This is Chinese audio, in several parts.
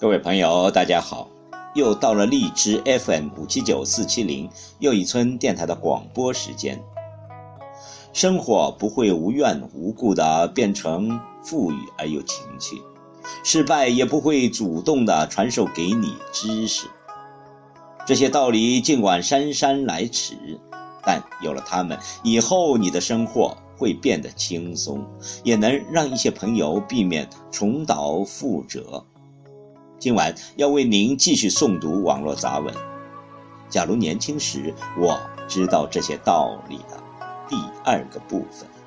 各位朋友，大家好！又到了荔枝 FM 五七九四七零又一村电台的广播时间。生活不会无缘无故的变成富裕而又情趣，失败也不会主动的传授给你知识。这些道理尽管姗姗来迟，但有了它们以后，你的生活会变得轻松，也能让一些朋友避免重蹈覆辙。今晚要为您继续诵读网络杂文。假如年轻时我知道这些道理的第二个部分。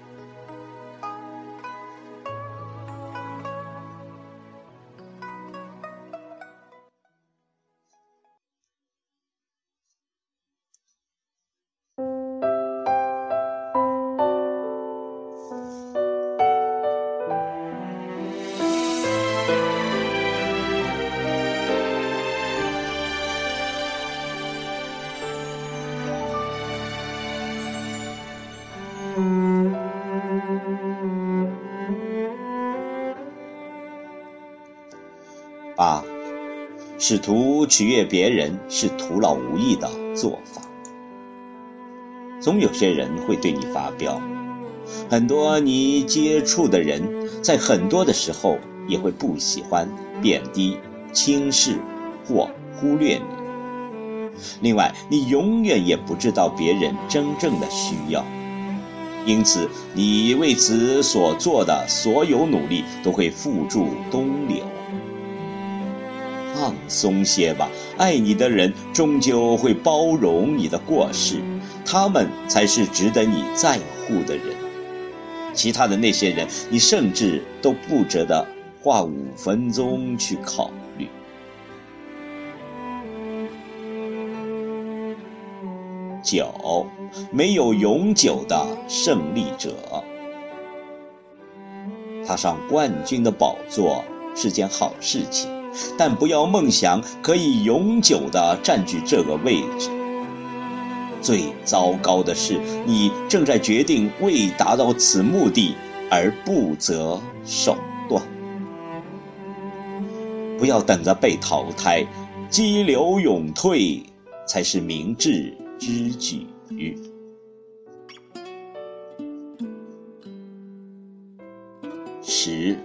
八，试图取悦别人是徒劳无益的做法。总有些人会对你发飙，很多你接触的人，在很多的时候也会不喜欢、贬低、轻视或忽略你。另外，你永远也不知道别人真正的需要。因此，你为此所做的所有努力都会付诸东流。放松些吧，爱你的人终究会包容你的过失，他们才是值得你在乎的人。其他的那些人，你甚至都不值得花五分钟去考虑。九，没有永久的胜利者。踏上冠军的宝座是件好事情，但不要梦想可以永久的占据这个位置。最糟糕的是，你正在决定为达到此目的而不择手段。不要等着被淘汰，激流勇退才是明智。之举。十，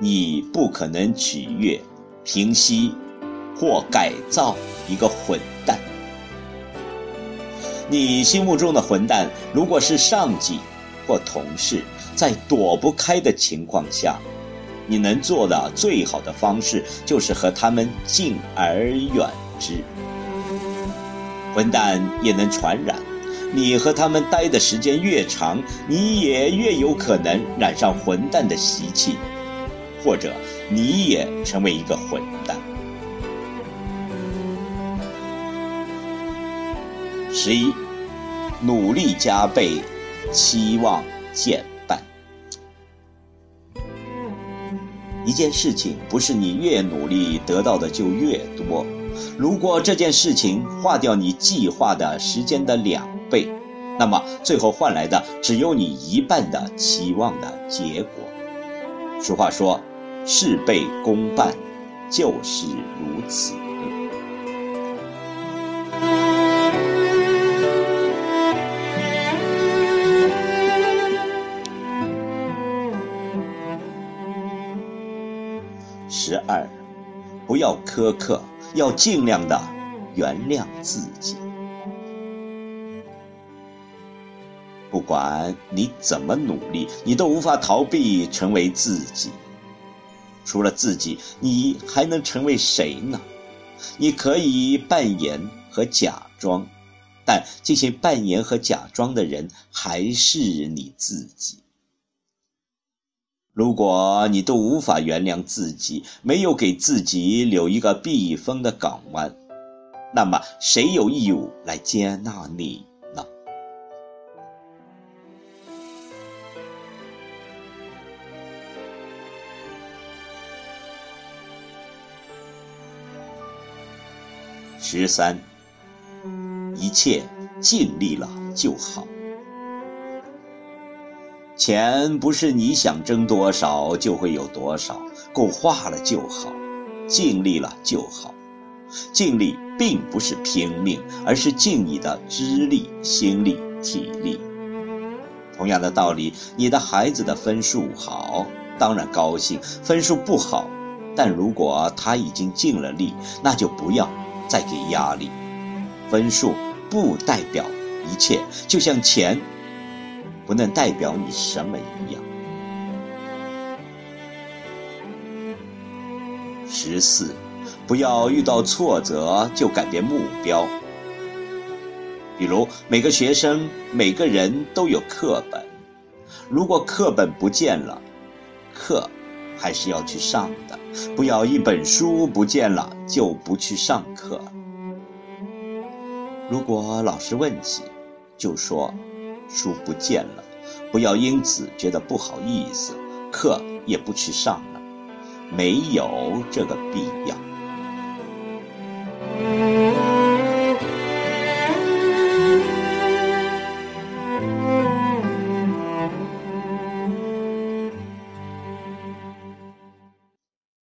你不可能取悦、平息或改造一个混蛋。你心目中的混蛋，如果是上级或同事，在躲不开的情况下，你能做的最好的方式，就是和他们敬而远之。混蛋也能传染，你和他们待的时间越长，你也越有可能染上混蛋的习气，或者你也成为一个混蛋。十一，努力加倍，期望减半。一件事情不是你越努力得到的就越多。如果这件事情花掉你计划的时间的两倍，那么最后换来的只有你一半的期望的结果。俗话说：“事倍功半”，就是如此。十二，不要苛刻。要尽量的原谅自己，不管你怎么努力，你都无法逃避成为自己。除了自己，你还能成为谁呢？你可以扮演和假装，但这些扮演和假装的人还是你自己。如果你都无法原谅自己，没有给自己留一个避风的港湾，那么谁有义务来接纳你十三，一切尽力了就好。钱不是你想挣多少就会有多少，够花了就好，尽力了就好。尽力并不是拼命，而是尽你的知力、心力、体力。同样的道理，你的孩子的分数好，当然高兴；分数不好，但如果他已经尽了力，那就不要。再给压力，分数不代表一切，就像钱不能代表你什么一样。十四，不要遇到挫折就改变目标。比如，每个学生、每个人都有课本，如果课本不见了，课。还是要去上的，不要一本书不见了就不去上课。如果老师问起，就说书不见了，不要因此觉得不好意思，课也不去上了，没有这个必要。